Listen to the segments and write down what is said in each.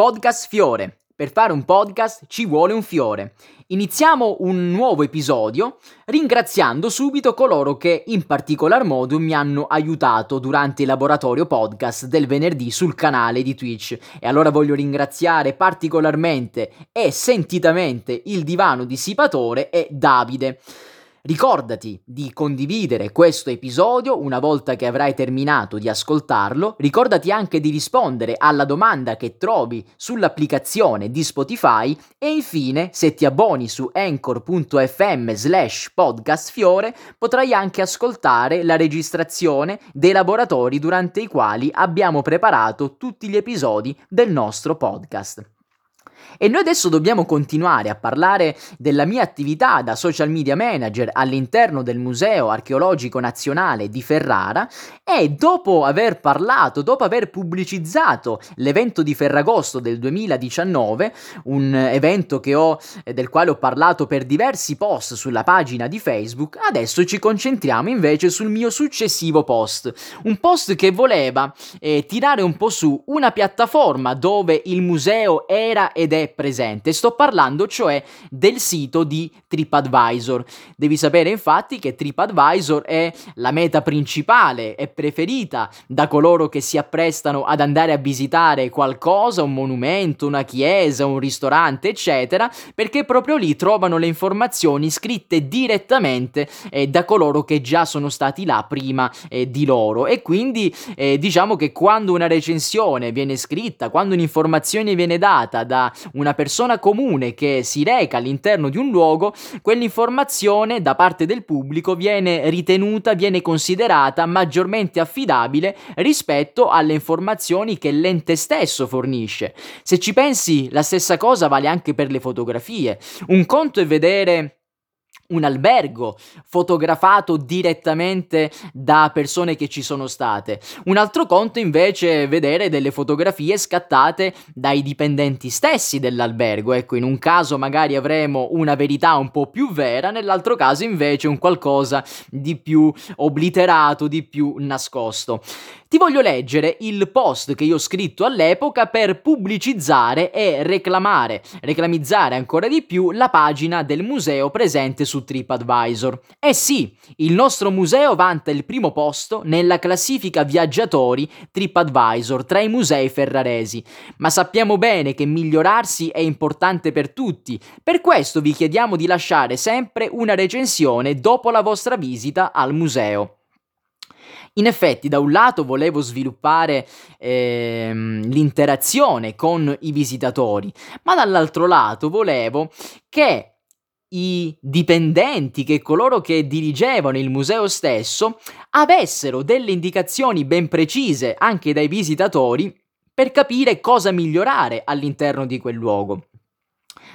Podcast Fiore. Per fare un podcast ci vuole un fiore. Iniziamo un nuovo episodio ringraziando subito coloro che in particolar modo mi hanno aiutato durante il laboratorio podcast del venerdì sul canale di Twitch. E allora voglio ringraziare particolarmente e sentitamente il divano dissipatore e Davide. Ricordati di condividere questo episodio una volta che avrai terminato di ascoltarlo, ricordati anche di rispondere alla domanda che trovi sull'applicazione di Spotify e infine se ti abboni su anchor.fm slash podcastfiore potrai anche ascoltare la registrazione dei laboratori durante i quali abbiamo preparato tutti gli episodi del nostro podcast. E noi adesso dobbiamo continuare a parlare della mia attività da social media manager all'interno del Museo Archeologico Nazionale di Ferrara e dopo aver parlato, dopo aver pubblicizzato l'evento di Ferragosto del 2019, un evento ho, eh, del quale ho parlato per diversi post sulla pagina di Facebook, adesso ci concentriamo invece sul mio successivo post, un post che voleva eh, tirare un po' su una piattaforma dove il museo era ed è è presente. Sto parlando cioè del sito di TripAdvisor. Devi sapere infatti che TripAdvisor è la meta principale e preferita da coloro che si apprestano ad andare a visitare qualcosa, un monumento, una chiesa, un ristorante, eccetera, perché proprio lì trovano le informazioni scritte direttamente eh, da coloro che già sono stati là prima eh, di loro. E quindi eh, diciamo che quando una recensione viene scritta, quando un'informazione viene data da una persona comune che si reca all'interno di un luogo, quell'informazione da parte del pubblico viene ritenuta, viene considerata maggiormente affidabile rispetto alle informazioni che l'ente stesso fornisce. Se ci pensi, la stessa cosa vale anche per le fotografie. Un conto è vedere un albergo fotografato direttamente da persone che ci sono state. Un altro conto invece è vedere delle fotografie scattate dai dipendenti stessi dell'albergo. Ecco, in un caso magari avremo una verità un po' più vera, nell'altro caso invece un qualcosa di più obliterato, di più nascosto. Ti voglio leggere il post che io ho scritto all'epoca per pubblicizzare e reclamare, reclamizzare ancora di più la pagina del museo presente su TripAdvisor. Eh sì, il nostro museo vanta il primo posto nella classifica viaggiatori TripAdvisor tra i musei ferraresi, ma sappiamo bene che migliorarsi è importante per tutti, per questo vi chiediamo di lasciare sempre una recensione dopo la vostra visita al museo. In effetti, da un lato volevo sviluppare ehm, l'interazione con i visitatori, ma dall'altro lato volevo che i dipendenti, che coloro che dirigevano il museo stesso, avessero delle indicazioni ben precise anche dai visitatori per capire cosa migliorare all'interno di quel luogo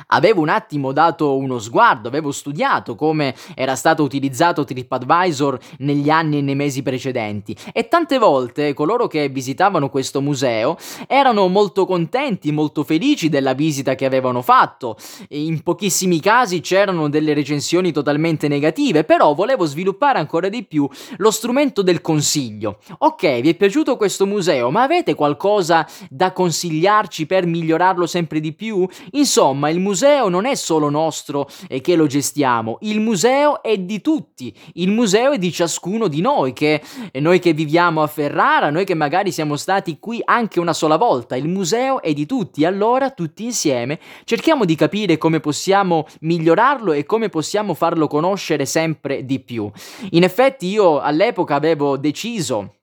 avevo un attimo dato uno sguardo, avevo studiato come era stato utilizzato TripAdvisor negli anni e nei mesi precedenti e tante volte coloro che visitavano questo museo erano molto contenti, molto felici della visita che avevano fatto. In pochissimi casi c'erano delle recensioni totalmente negative, però volevo sviluppare ancora di più lo strumento del consiglio. Ok, vi è piaciuto questo museo, ma avete qualcosa da consigliarci per migliorarlo sempre di più? Insomma, il museo non è solo nostro e che lo gestiamo, il museo è di tutti, il museo è di ciascuno di noi, che noi che viviamo a Ferrara, noi che magari siamo stati qui anche una sola volta, il museo è di tutti, allora tutti insieme cerchiamo di capire come possiamo migliorarlo e come possiamo farlo conoscere sempre di più. In effetti io all'epoca avevo deciso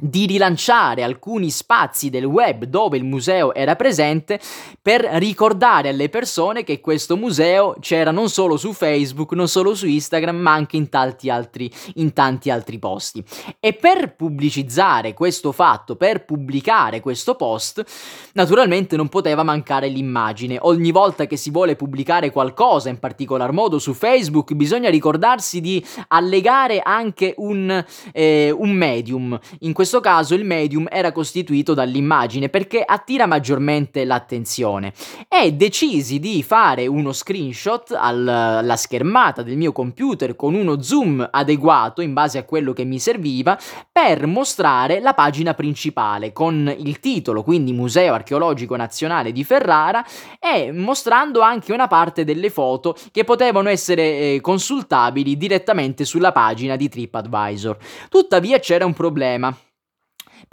di rilanciare alcuni spazi del web dove il museo era presente per ricordare alle persone che questo museo c'era non solo su Facebook, non solo su Instagram, ma anche in tanti altri, in tanti altri posti. E per pubblicizzare questo fatto, per pubblicare questo post, naturalmente non poteva mancare l'immagine. Ogni volta che si vuole pubblicare qualcosa, in particolar modo su Facebook, bisogna ricordarsi di allegare anche un, eh, un medium. In questo questo caso il medium era costituito dall'immagine perché attira maggiormente l'attenzione e decisi di fare uno screenshot alla schermata del mio computer con uno zoom adeguato in base a quello che mi serviva per mostrare la pagina principale con il titolo, quindi Museo Archeologico Nazionale di Ferrara e mostrando anche una parte delle foto che potevano essere eh, consultabili direttamente sulla pagina di TripAdvisor. Tuttavia c'era un problema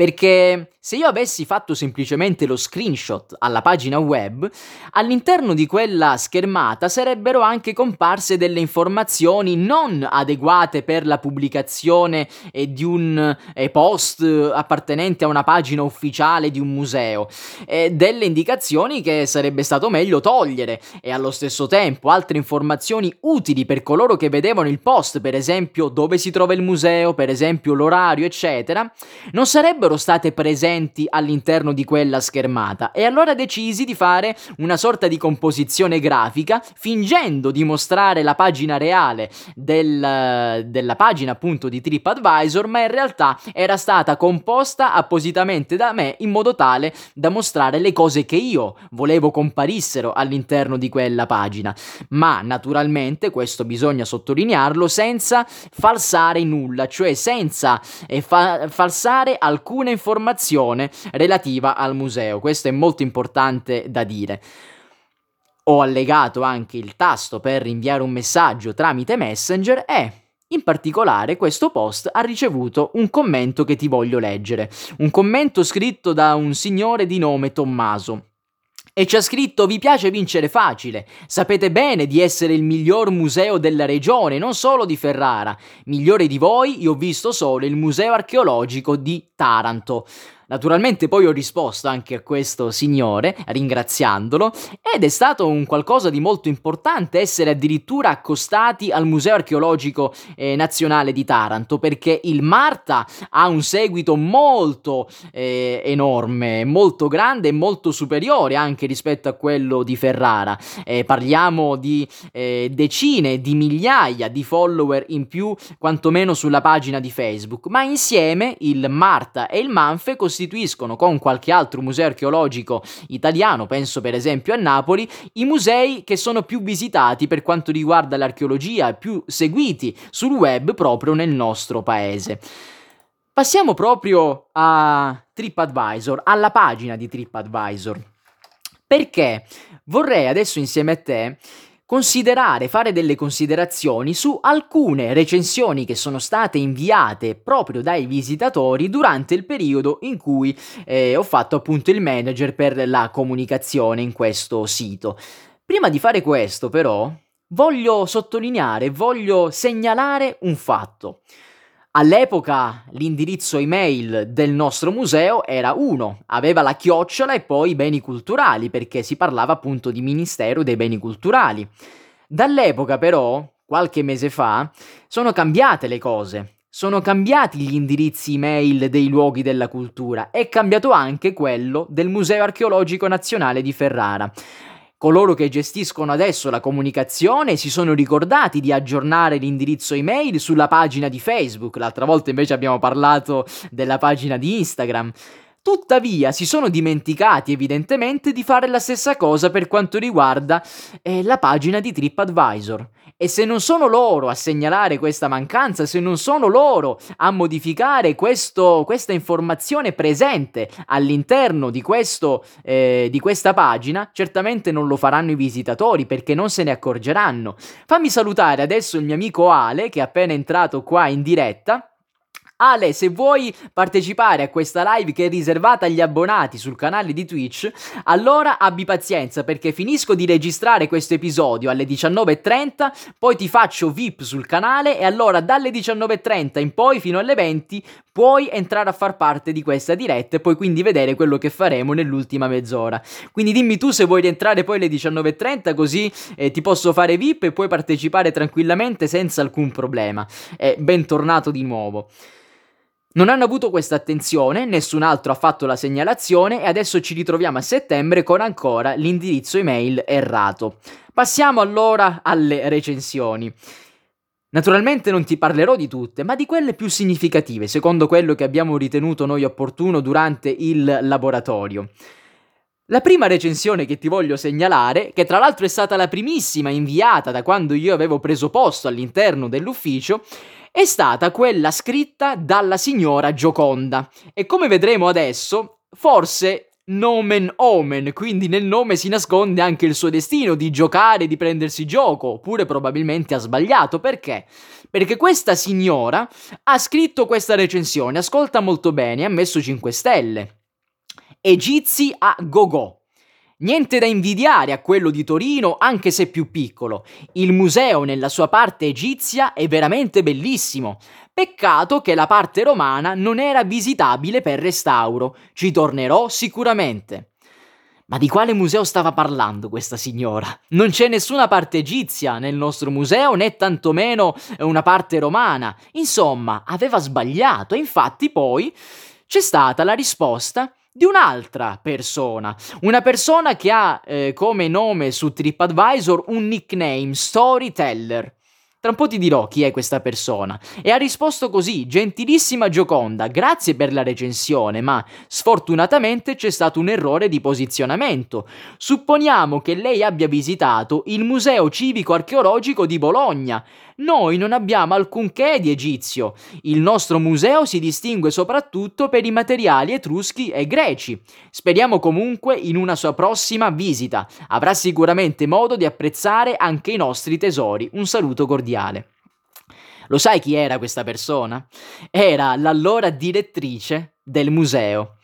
perché se io avessi fatto semplicemente lo screenshot alla pagina web, all'interno di quella schermata sarebbero anche comparse delle informazioni non adeguate per la pubblicazione di un eh, post appartenente a una pagina ufficiale di un museo, delle indicazioni che sarebbe stato meglio togliere e allo stesso tempo altre informazioni utili per coloro che vedevano il post, per esempio dove si trova il museo, per esempio l'orario, eccetera, non sarebbero state presenti presenti all'interno di quella schermata e allora decisi di fare una sorta di composizione grafica fingendo di mostrare la pagina reale del, della pagina appunto di TripAdvisor ma in realtà era stata composta appositamente da me in modo tale da mostrare le cose che io volevo comparissero all'interno di quella pagina. Ma naturalmente questo bisogna sottolinearlo senza falsare nulla cioè senza eh, fa- falsare alcune informazioni relativa al museo. Questo è molto importante da dire. Ho allegato anche il tasto per inviare un messaggio tramite Messenger e in particolare questo post ha ricevuto un commento che ti voglio leggere, un commento scritto da un signore di nome Tommaso. E ci ha scritto vi piace vincere facile, sapete bene di essere il miglior museo della regione, non solo di Ferrara. Migliore di voi io ho visto solo il museo archeologico di Taranto. Naturalmente poi ho risposto anche a questo signore ringraziandolo ed è stato un qualcosa di molto importante essere addirittura accostati al Museo Archeologico eh, Nazionale di Taranto perché il Marta ha un seguito molto eh, enorme, molto grande e molto superiore anche rispetto a quello di Ferrara. Eh, parliamo di eh, decine di migliaia di follower in più quantomeno sulla pagina di Facebook, ma insieme il Marta e il Manfe costituiscono costituiscono con qualche altro museo archeologico italiano, penso per esempio a Napoli, i musei che sono più visitati per quanto riguarda l'archeologia e più seguiti sul web proprio nel nostro paese. Passiamo proprio a TripAdvisor, alla pagina di TripAdvisor. Perché vorrei adesso insieme a te considerare, fare delle considerazioni su alcune recensioni che sono state inviate proprio dai visitatori durante il periodo in cui eh, ho fatto appunto il manager per la comunicazione in questo sito. Prima di fare questo però voglio sottolineare, voglio segnalare un fatto. All'epoca l'indirizzo email del nostro museo era uno, aveva la chiocciola e poi beni culturali, perché si parlava appunto di Ministero dei Beni Culturali. Dall'epoca però, qualche mese fa, sono cambiate le cose. Sono cambiati gli indirizzi email dei luoghi della cultura, è cambiato anche quello del Museo Archeologico Nazionale di Ferrara. Coloro che gestiscono adesso la comunicazione si sono ricordati di aggiornare l'indirizzo email sulla pagina di Facebook, l'altra volta invece abbiamo parlato della pagina di Instagram. Tuttavia si sono dimenticati evidentemente di fare la stessa cosa per quanto riguarda eh, la pagina di TripAdvisor. E se non sono loro a segnalare questa mancanza, se non sono loro a modificare questo, questa informazione presente all'interno di, questo, eh, di questa pagina, certamente non lo faranno i visitatori perché non se ne accorgeranno. Fammi salutare adesso il mio amico Ale che è appena entrato qua in diretta. Ale, se vuoi partecipare a questa live che è riservata agli abbonati sul canale di Twitch, allora abbi pazienza perché finisco di registrare questo episodio alle 19.30, poi ti faccio VIP sul canale e allora dalle 19.30 in poi fino alle 20 puoi entrare a far parte di questa diretta e puoi quindi vedere quello che faremo nell'ultima mezz'ora. Quindi dimmi tu se vuoi rientrare poi alle 19.30 così eh, ti posso fare VIP e puoi partecipare tranquillamente senza alcun problema. E bentornato di nuovo. Non hanno avuto questa attenzione, nessun altro ha fatto la segnalazione e adesso ci ritroviamo a settembre con ancora l'indirizzo email errato. Passiamo allora alle recensioni. Naturalmente non ti parlerò di tutte, ma di quelle più significative, secondo quello che abbiamo ritenuto noi opportuno durante il laboratorio. La prima recensione che ti voglio segnalare, che tra l'altro è stata la primissima inviata da quando io avevo preso posto all'interno dell'ufficio, è stata quella scritta dalla signora Gioconda. E come vedremo adesso, forse nomen omen, quindi nel nome si nasconde anche il suo destino di giocare, di prendersi gioco, oppure probabilmente ha sbagliato. Perché? Perché questa signora ha scritto questa recensione, ascolta molto bene, ha messo 5 stelle. Egizi a go-go. Niente da invidiare a quello di Torino, anche se più piccolo. Il museo nella sua parte egizia è veramente bellissimo. Peccato che la parte romana non era visitabile per restauro. Ci tornerò sicuramente. Ma di quale museo stava parlando questa signora? Non c'è nessuna parte egizia nel nostro museo, né tantomeno una parte romana. Insomma, aveva sbagliato e infatti poi c'è stata la risposta di un'altra persona, una persona che ha eh, come nome su TripAdvisor un nickname Storyteller. Tra un po' ti dirò chi è questa persona. E ha risposto così, gentilissima Gioconda, grazie per la recensione, ma sfortunatamente c'è stato un errore di posizionamento. Supponiamo che lei abbia visitato il Museo Civico Archeologico di Bologna. Noi non abbiamo alcunché di egizio. Il nostro museo si distingue soprattutto per i materiali etruschi e greci. Speriamo comunque in una sua prossima visita. Avrà sicuramente modo di apprezzare anche i nostri tesori. Un saluto cordiale. Lo sai chi era questa persona? Era l'allora direttrice del museo.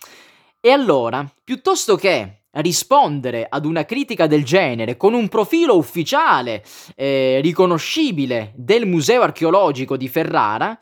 E allora, piuttosto che rispondere ad una critica del genere con un profilo ufficiale, eh, riconoscibile del Museo archeologico di Ferrara,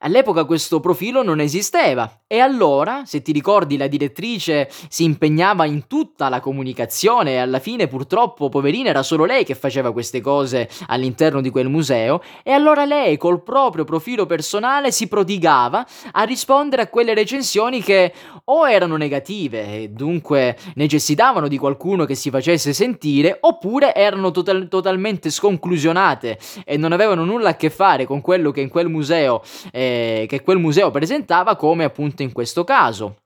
All'epoca questo profilo non esisteva e allora, se ti ricordi, la direttrice si impegnava in tutta la comunicazione e alla fine purtroppo, poverina, era solo lei che faceva queste cose all'interno di quel museo e allora lei col proprio profilo personale si prodigava a rispondere a quelle recensioni che o erano negative e dunque necessitavano di qualcuno che si facesse sentire oppure erano total- totalmente sconclusionate e non avevano nulla a che fare con quello che in quel museo eh, che quel museo presentava come appunto in questo caso.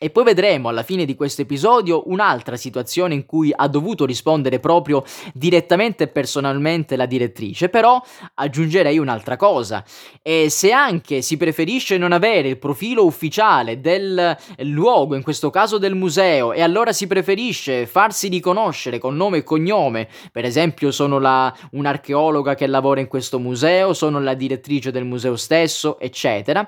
E poi vedremo alla fine di questo episodio un'altra situazione in cui ha dovuto rispondere proprio direttamente e personalmente la direttrice, però aggiungerei un'altra cosa. E se anche si preferisce non avere il profilo ufficiale del luogo, in questo caso del museo, e allora si preferisce farsi riconoscere con nome e cognome, per esempio sono la, un'archeologa che lavora in questo museo, sono la direttrice del museo stesso, eccetera,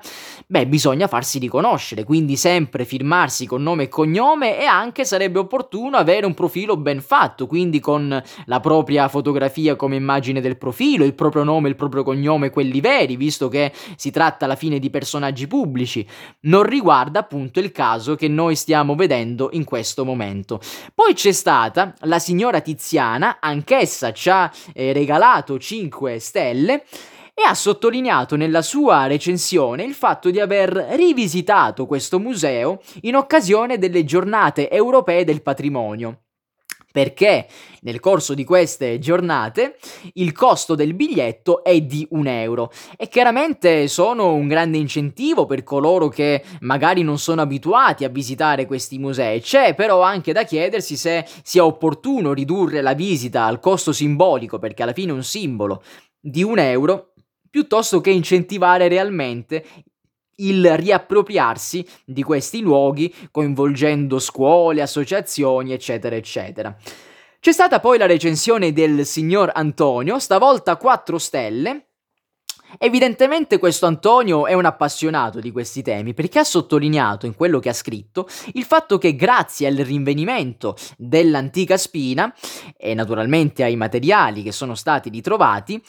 beh bisogna farsi riconoscere, quindi sempre firmare firmarsi con nome e cognome e anche sarebbe opportuno avere un profilo ben fatto, quindi con la propria fotografia come immagine del profilo, il proprio nome, il proprio cognome, quelli veri, visto che si tratta alla fine di personaggi pubblici. Non riguarda appunto il caso che noi stiamo vedendo in questo momento. Poi c'è stata la signora Tiziana, anch'essa ci ha eh, regalato 5 stelle e ha sottolineato nella sua recensione il fatto di aver rivisitato questo museo in occasione delle giornate europee del patrimonio perché nel corso di queste giornate il costo del biglietto è di un euro e chiaramente sono un grande incentivo per coloro che magari non sono abituati a visitare questi musei. C'è però anche da chiedersi se sia opportuno ridurre la visita al costo simbolico, perché alla fine è un simbolo, di un euro piuttosto che incentivare realmente il riappropriarsi di questi luoghi coinvolgendo scuole, associazioni, eccetera, eccetera. C'è stata poi la recensione del signor Antonio, stavolta 4 stelle. Evidentemente questo Antonio è un appassionato di questi temi perché ha sottolineato in quello che ha scritto il fatto che grazie al rinvenimento dell'antica spina e naturalmente ai materiali che sono stati ritrovati,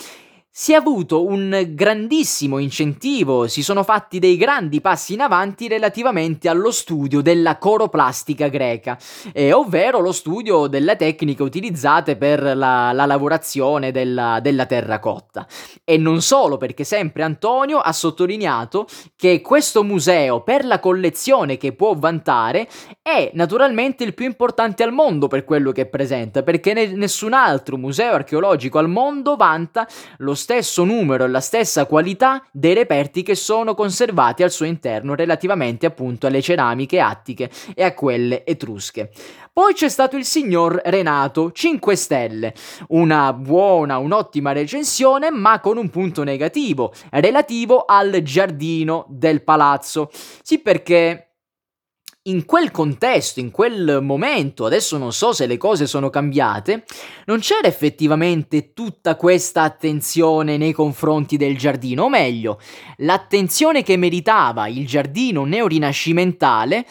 si è avuto un grandissimo incentivo, si sono fatti dei grandi passi in avanti relativamente allo studio della coroplastica greca, eh, ovvero lo studio delle tecniche utilizzate per la, la lavorazione della, della terracotta. E non solo, perché sempre Antonio ha sottolineato che questo museo, per la collezione che può vantare, è naturalmente il più importante al mondo per quello che presenta, perché ne- nessun altro museo archeologico al mondo vanta lo stesso numero e la stessa qualità dei reperti che sono conservati al suo interno relativamente appunto alle ceramiche attiche e a quelle etrusche. Poi c'è stato il signor Renato, 5 stelle, una buona, un'ottima recensione, ma con un punto negativo, relativo al giardino del palazzo. Sì, perché in quel contesto, in quel momento, adesso non so se le cose sono cambiate, non c'era effettivamente tutta questa attenzione nei confronti del giardino, o meglio, l'attenzione che meritava il giardino neorinascimentale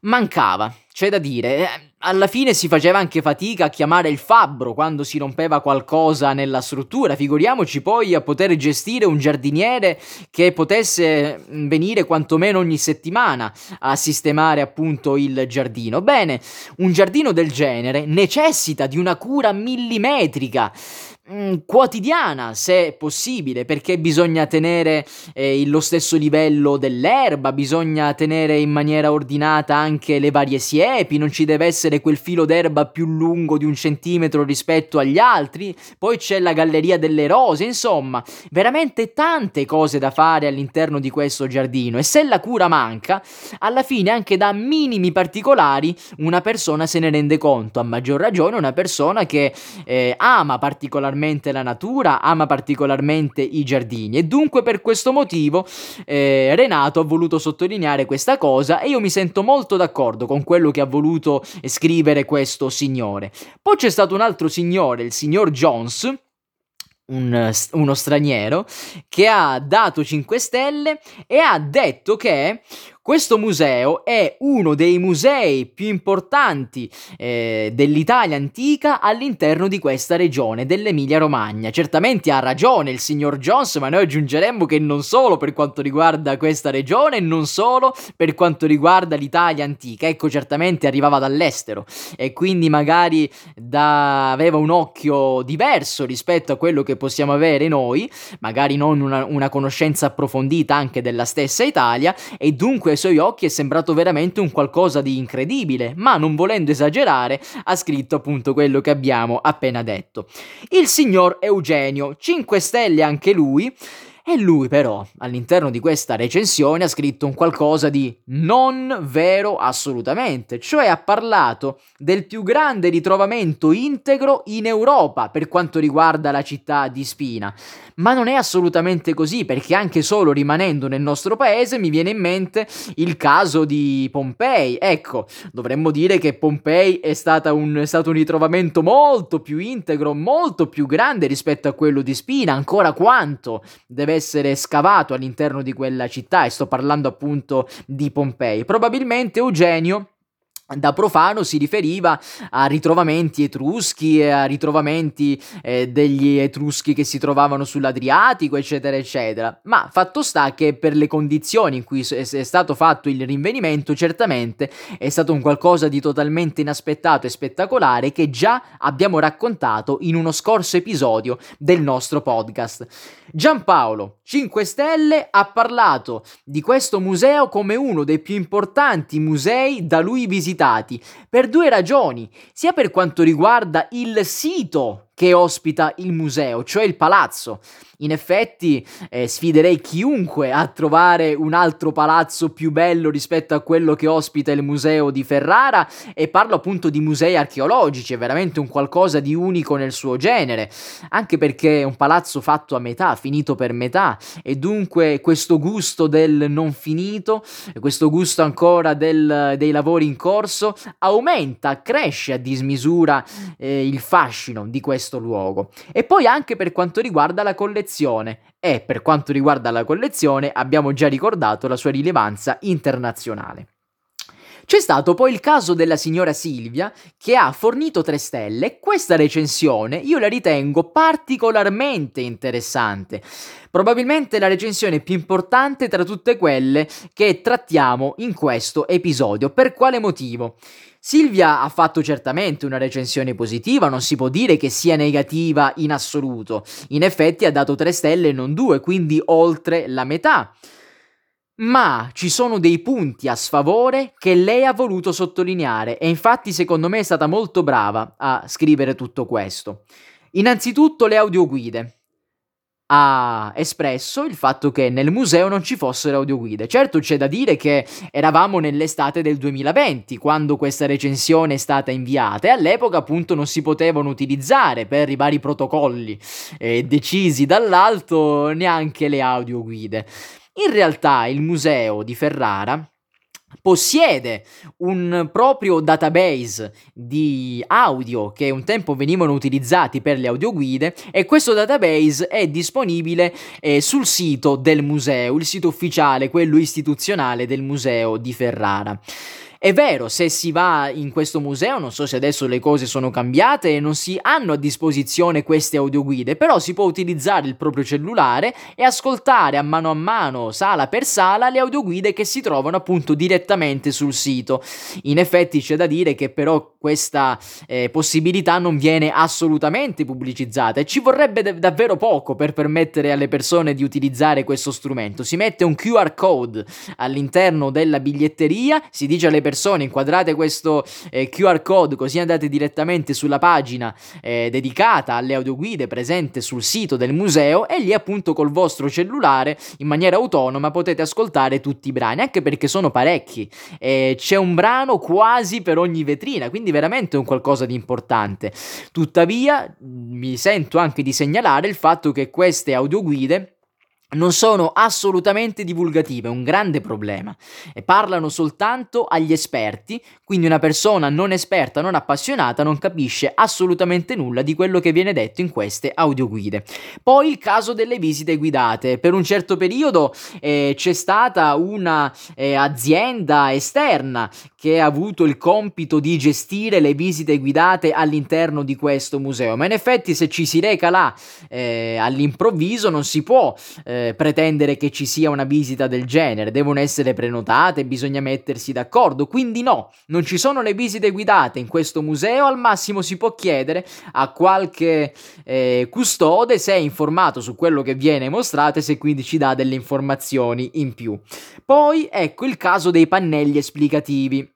mancava. C'è da dire, eh, alla fine si faceva anche fatica a chiamare il fabbro quando si rompeva qualcosa nella struttura, figuriamoci poi a poter gestire un giardiniere che potesse mm, venire quantomeno ogni settimana a sistemare appunto il giardino. Bene, un giardino del genere necessita di una cura millimetrica quotidiana se possibile perché bisogna tenere eh, lo stesso livello dell'erba bisogna tenere in maniera ordinata anche le varie siepi non ci deve essere quel filo d'erba più lungo di un centimetro rispetto agli altri poi c'è la galleria delle rose insomma veramente tante cose da fare all'interno di questo giardino e se la cura manca alla fine anche da minimi particolari una persona se ne rende conto a maggior ragione una persona che eh, ama particolarmente particolarmente la natura, ama particolarmente i giardini e dunque per questo motivo eh, Renato ha voluto sottolineare questa cosa e io mi sento molto d'accordo con quello che ha voluto scrivere questo signore. Poi c'è stato un altro signore, il signor Jones, un, uno straniero, che ha dato 5 stelle e ha detto che questo museo è uno dei musei più importanti eh, dell'Italia antica all'interno di questa regione, dell'Emilia Romagna. Certamente ha ragione il signor Jones, ma noi aggiungeremmo che non solo per quanto riguarda questa regione, non solo per quanto riguarda l'Italia antica. Ecco, certamente arrivava dall'estero e quindi magari da... aveva un occhio diverso rispetto a quello che possiamo avere noi, magari non una, una conoscenza approfondita anche della stessa Italia e dunque ai suoi occhi è sembrato veramente un qualcosa di incredibile, ma non volendo esagerare ha scritto appunto quello che abbiamo appena detto. Il signor Eugenio, 5 stelle anche lui, e lui però, all'interno di questa recensione, ha scritto un qualcosa di non vero assolutamente, cioè ha parlato del più grande ritrovamento integro in Europa per quanto riguarda la città di Spina. Ma non è assolutamente così, perché anche solo rimanendo nel nostro paese mi viene in mente il caso di Pompei. Ecco, dovremmo dire che Pompei è, un, è stato un ritrovamento molto più integro, molto più grande rispetto a quello di Spina, ancora quanto deve essere scavato all'interno di quella città e sto parlando appunto di Pompei. Probabilmente Eugenio da profano si riferiva a ritrovamenti etruschi a ritrovamenti eh, degli etruschi che si trovavano sull'Adriatico, eccetera, eccetera. Ma fatto sta che per le condizioni in cui è stato fatto il rinvenimento, certamente è stato un qualcosa di totalmente inaspettato e spettacolare che già abbiamo raccontato in uno scorso episodio del nostro podcast. Giampaolo, 5 Stelle, ha parlato di questo museo come uno dei più importanti musei da lui visitati, per due ragioni, sia per quanto riguarda il sito che ospita il museo, cioè il palazzo. In effetti eh, sfiderei chiunque a trovare un altro palazzo più bello rispetto a quello che ospita il museo di Ferrara e parlo appunto di musei archeologici, è veramente un qualcosa di unico nel suo genere, anche perché è un palazzo fatto a metà, finito per metà e dunque questo gusto del non finito, questo gusto ancora del, dei lavori in corso aumenta, cresce a dismisura eh, il fascino di questo luogo. E poi anche per quanto riguarda la collezione e per quanto riguarda la collezione abbiamo già ricordato la sua rilevanza internazionale. C'è stato poi il caso della signora Silvia che ha fornito 3 stelle. Questa recensione io la ritengo particolarmente interessante. Probabilmente la recensione più importante tra tutte quelle che trattiamo in questo episodio. Per quale motivo? Silvia ha fatto certamente una recensione positiva, non si può dire che sia negativa in assoluto. In effetti ha dato 3 stelle e non 2, quindi oltre la metà. Ma ci sono dei punti a sfavore che lei ha voluto sottolineare e infatti secondo me è stata molto brava a scrivere tutto questo. Innanzitutto le audioguide. ha espresso il fatto che nel museo non ci fossero audioguide. Certo c'è da dire che eravamo nell'estate del 2020 quando questa recensione è stata inviata e all'epoca appunto non si potevano utilizzare per i vari protocolli eh, decisi dall'alto neanche le audioguide. In realtà il museo di Ferrara possiede un proprio database di audio che un tempo venivano utilizzati per le audioguide e questo database è disponibile eh, sul sito del museo, il sito ufficiale, quello istituzionale del museo di Ferrara. È vero, se si va in questo museo, non so se adesso le cose sono cambiate e non si hanno a disposizione queste audioguide, però si può utilizzare il proprio cellulare e ascoltare a mano a mano, sala per sala, le audioguide che si trovano appunto direttamente sul sito. In effetti c'è da dire che però questa eh, possibilità non viene assolutamente pubblicizzata e ci vorrebbe d- davvero poco per permettere alle persone di utilizzare questo strumento. Si mette un QR code all'interno della biglietteria, si dice alle persone inquadrate questo eh, QR code così andate direttamente sulla pagina eh, dedicata alle audioguide presente sul sito del museo e lì appunto col vostro cellulare in maniera autonoma potete ascoltare tutti i brani anche perché sono parecchi c'è un brano quasi per ogni vetrina quindi veramente un qualcosa di importante. Tuttavia, mi sento anche di segnalare il fatto che queste audioguide non sono assolutamente divulgative, un grande problema, e parlano soltanto agli esperti, quindi una persona non esperta, non appassionata, non capisce assolutamente nulla di quello che viene detto in queste audioguide. Poi il caso delle visite guidate, per un certo periodo eh, c'è stata una eh, esterna che ha avuto il compito di gestire le visite guidate all'interno di questo museo, ma in effetti se ci si reca là eh, all'improvviso non si può eh, pretendere che ci sia una visita del genere, devono essere prenotate, bisogna mettersi d'accordo, quindi no, non ci sono le visite guidate in questo museo, al massimo si può chiedere a qualche eh, custode se è informato su quello che viene mostrato e se quindi ci dà delle informazioni in più. Poi ecco il caso dei pannelli esplicativi.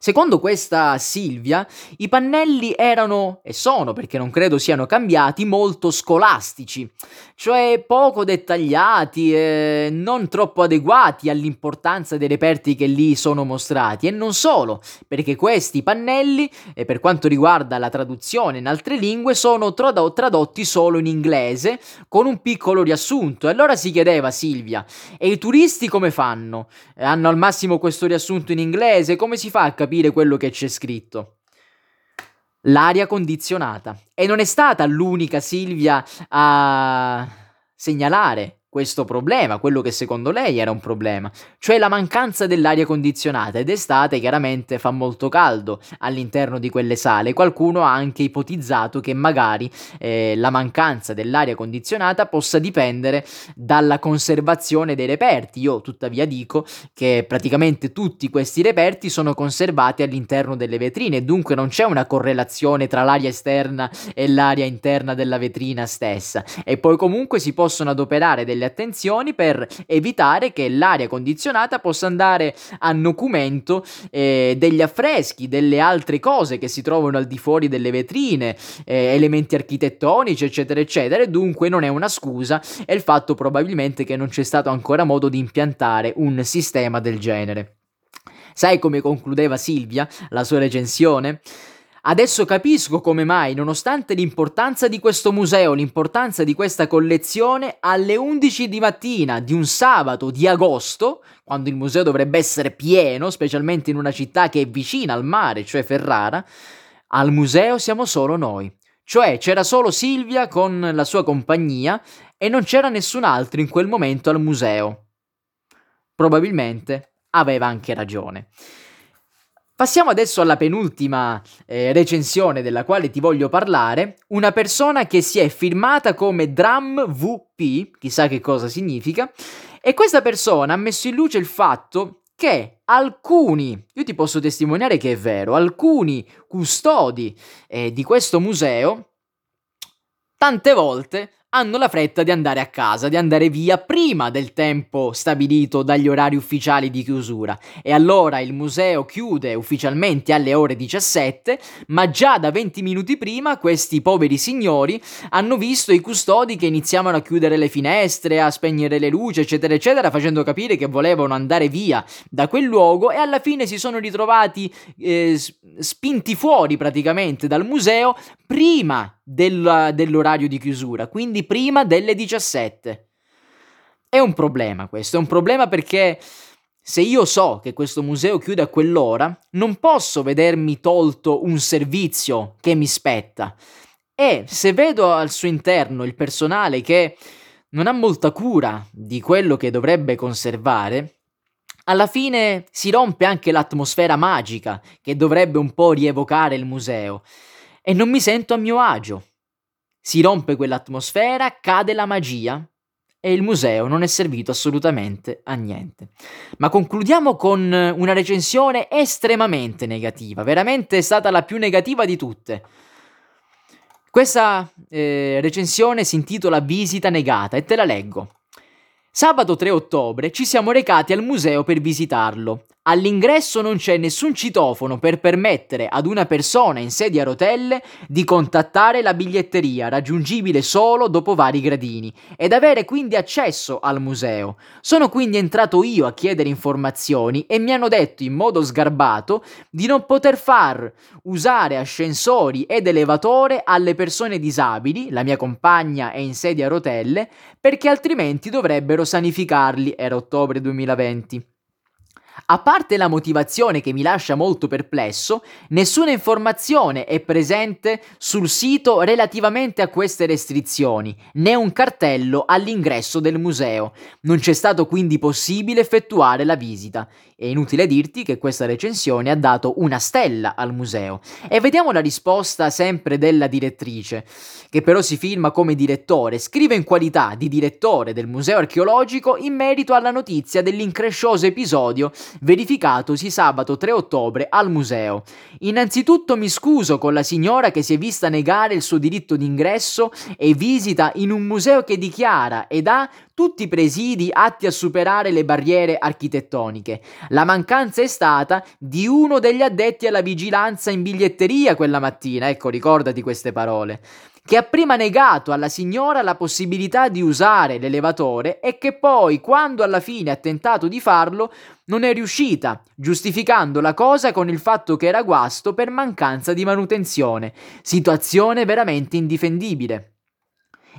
Secondo questa Silvia, i pannelli erano, e sono perché non credo siano cambiati, molto scolastici, cioè poco dettagliati e non troppo adeguati all'importanza dei reperti che lì sono mostrati. E non solo, perché questi pannelli, per quanto riguarda la traduzione in altre lingue, sono trad- tradotti solo in inglese, con un piccolo riassunto. E allora si chiedeva Silvia, e i turisti come fanno? Hanno al massimo questo riassunto in inglese? Come si fa a capire? Capire quello che c'è scritto. L'aria condizionata. E non è stata l'unica Silvia a segnalare questo problema, quello che secondo lei era un problema, cioè la mancanza dell'aria condizionata ed d'estate chiaramente fa molto caldo all'interno di quelle sale. Qualcuno ha anche ipotizzato che magari eh, la mancanza dell'aria condizionata possa dipendere dalla conservazione dei reperti. Io tuttavia dico che praticamente tutti questi reperti sono conservati all'interno delle vetrine, dunque non c'è una correlazione tra l'aria esterna e l'aria interna della vetrina stessa. E poi comunque si possono adoperare delle delle attenzioni per evitare che l'aria condizionata possa andare a nocumento eh, degli affreschi, delle altre cose che si trovano al di fuori delle vetrine, eh, elementi architettonici, eccetera, eccetera. E dunque non è una scusa, è il fatto probabilmente che non c'è stato ancora modo di impiantare un sistema del genere. Sai come concludeva Silvia la sua recensione? Adesso capisco come mai, nonostante l'importanza di questo museo, l'importanza di questa collezione, alle 11 di mattina di un sabato di agosto, quando il museo dovrebbe essere pieno, specialmente in una città che è vicina al mare, cioè Ferrara, al museo siamo solo noi. Cioè c'era solo Silvia con la sua compagnia e non c'era nessun altro in quel momento al museo. Probabilmente aveva anche ragione. Passiamo adesso alla penultima eh, recensione della quale ti voglio parlare, una persona che si è firmata come DramVP, chissà che cosa significa, e questa persona ha messo in luce il fatto che alcuni, io ti posso testimoniare che è vero, alcuni custodi eh, di questo museo tante volte hanno la fretta di andare a casa, di andare via prima del tempo stabilito dagli orari ufficiali di chiusura. E allora il museo chiude ufficialmente alle ore 17, ma già da 20 minuti prima questi poveri signori hanno visto i custodi che iniziavano a chiudere le finestre, a spegnere le luci, eccetera, eccetera, facendo capire che volevano andare via da quel luogo e alla fine si sono ritrovati eh, spinti fuori praticamente dal museo prima del, dell'orario di chiusura, quindi prima delle 17. È un problema questo, è un problema perché se io so che questo museo chiude a quell'ora, non posso vedermi tolto un servizio che mi spetta. E se vedo al suo interno il personale che non ha molta cura di quello che dovrebbe conservare, alla fine si rompe anche l'atmosfera magica che dovrebbe un po' rievocare il museo e non mi sento a mio agio. Si rompe quell'atmosfera, cade la magia e il museo non è servito assolutamente a niente. Ma concludiamo con una recensione estremamente negativa, veramente è stata la più negativa di tutte. Questa eh, recensione si intitola Visita negata e te la leggo. Sabato 3 ottobre ci siamo recati al museo per visitarlo. All'ingresso non c'è nessun citofono per permettere ad una persona in sedia a rotelle di contattare la biglietteria, raggiungibile solo dopo vari gradini, ed avere quindi accesso al museo. Sono quindi entrato io a chiedere informazioni e mi hanno detto in modo sgarbato di non poter far usare ascensori ed elevatore alle persone disabili, la mia compagna è in sedia a rotelle, perché altrimenti dovrebbero sanificarli. Era ottobre 2020. A parte la motivazione che mi lascia molto perplesso, nessuna informazione è presente sul sito relativamente a queste restrizioni, né un cartello all'ingresso del museo. Non c'è stato quindi possibile effettuare la visita. È inutile dirti che questa recensione ha dato una stella al museo. E vediamo la risposta sempre della direttrice, che però si firma come direttore, scrive in qualità di direttore del museo archeologico in merito alla notizia dell'increscioso episodio verificatosi sabato 3 ottobre al museo. Innanzitutto mi scuso con la signora che si è vista negare il suo diritto d'ingresso e visita in un museo che dichiara ed ha tutti i presidi atti a superare le barriere architettoniche. La mancanza è stata di uno degli addetti alla vigilanza in biglietteria quella mattina, ecco ricordati queste parole che ha prima negato alla signora la possibilità di usare l'elevatore e che poi, quando alla fine ha tentato di farlo, non è riuscita, giustificando la cosa con il fatto che era guasto per mancanza di manutenzione. Situazione veramente indifendibile.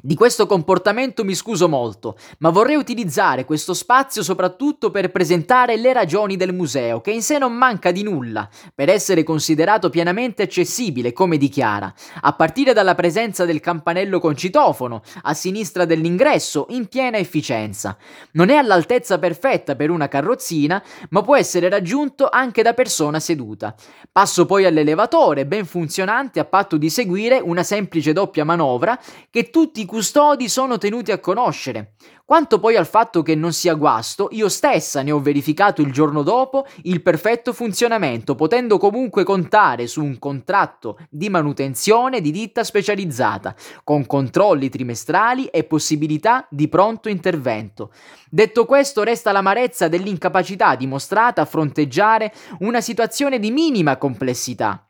Di questo comportamento mi scuso molto, ma vorrei utilizzare questo spazio soprattutto per presentare le ragioni del museo, che in sé non manca di nulla, per essere considerato pienamente accessibile, come dichiara, a partire dalla presenza del campanello con citofono, a sinistra dell'ingresso, in piena efficienza. Non è all'altezza perfetta per una carrozzina, ma può essere raggiunto anche da persona seduta. Passo poi all'elevatore, ben funzionante a patto di seguire una semplice doppia manovra che tutti custodi sono tenuti a conoscere. Quanto poi al fatto che non sia guasto, io stessa ne ho verificato il giorno dopo il perfetto funzionamento, potendo comunque contare su un contratto di manutenzione di ditta specializzata, con controlli trimestrali e possibilità di pronto intervento. Detto questo, resta l'amarezza dell'incapacità dimostrata a fronteggiare una situazione di minima complessità.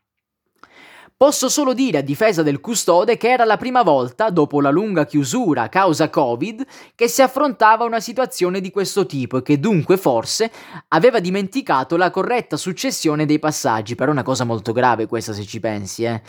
Posso solo dire a difesa del custode che era la prima volta, dopo la lunga chiusura a causa Covid, che si affrontava una situazione di questo tipo e che dunque forse aveva dimenticato la corretta successione dei passaggi. Però è una cosa molto grave questa se ci pensi, eh.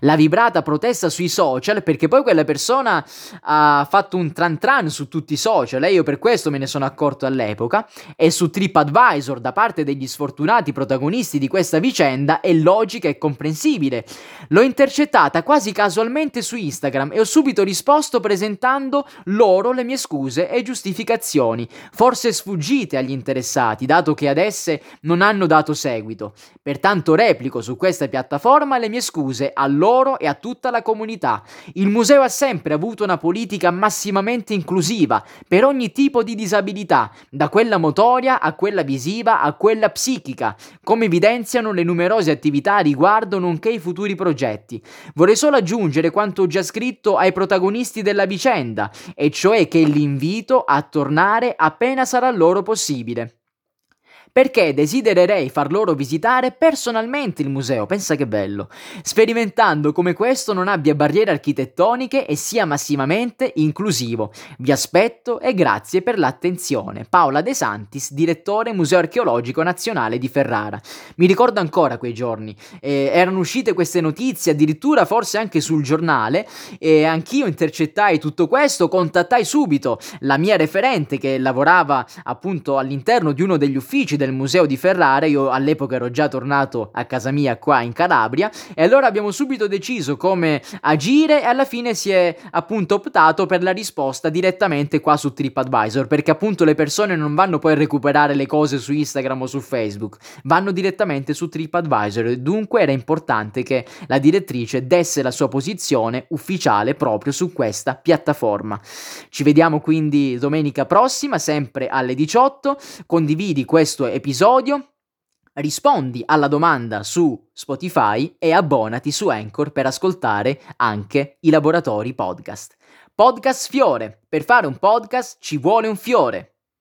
La vibrata protesta sui social perché poi quella persona ha fatto un tran tran su tutti i social e io per questo me ne sono accorto all'epoca e su TripAdvisor da parte degli sfortunati protagonisti di questa vicenda è logica e comprensibile L'ho intercettata quasi casualmente su Instagram e ho subito risposto presentando loro le mie scuse e giustificazioni, forse sfuggite agli interessati, dato che ad esse non hanno dato seguito. Pertanto replico su questa piattaforma le mie scuse a loro e a tutta la comunità. Il museo ha sempre avuto una politica massimamente inclusiva per ogni tipo di disabilità, da quella motoria a quella visiva a quella psichica, come evidenziano le numerose attività a riguardo nonché i futuri progetti progetti. Vorrei solo aggiungere quanto ho già scritto ai protagonisti della vicenda, e cioè che li invito a tornare appena sarà loro possibile perché desidererei far loro visitare personalmente il museo, pensa che bello, sperimentando come questo non abbia barriere architettoniche e sia massivamente inclusivo. Vi aspetto e grazie per l'attenzione. Paola De Santis, direttore Museo Archeologico Nazionale di Ferrara. Mi ricordo ancora quei giorni, eh, erano uscite queste notizie, addirittura forse anche sul giornale, e anch'io intercettai tutto questo, contattai subito la mia referente che lavorava appunto all'interno di uno degli uffici del del museo di Ferrara, io all'epoca ero già tornato a casa mia qua in Calabria e allora abbiamo subito deciso come agire e alla fine si è appunto optato per la risposta direttamente qua su TripAdvisor perché appunto le persone non vanno poi a recuperare le cose su Instagram o su Facebook, vanno direttamente su TripAdvisor e dunque era importante che la direttrice desse la sua posizione ufficiale proprio su questa piattaforma. Ci vediamo quindi domenica prossima sempre alle 18, condividi questo episodio, rispondi alla domanda su Spotify e abbonati su Anchor per ascoltare anche i laboratori podcast. Podcast Fiore. Per fare un podcast ci vuole un fiore.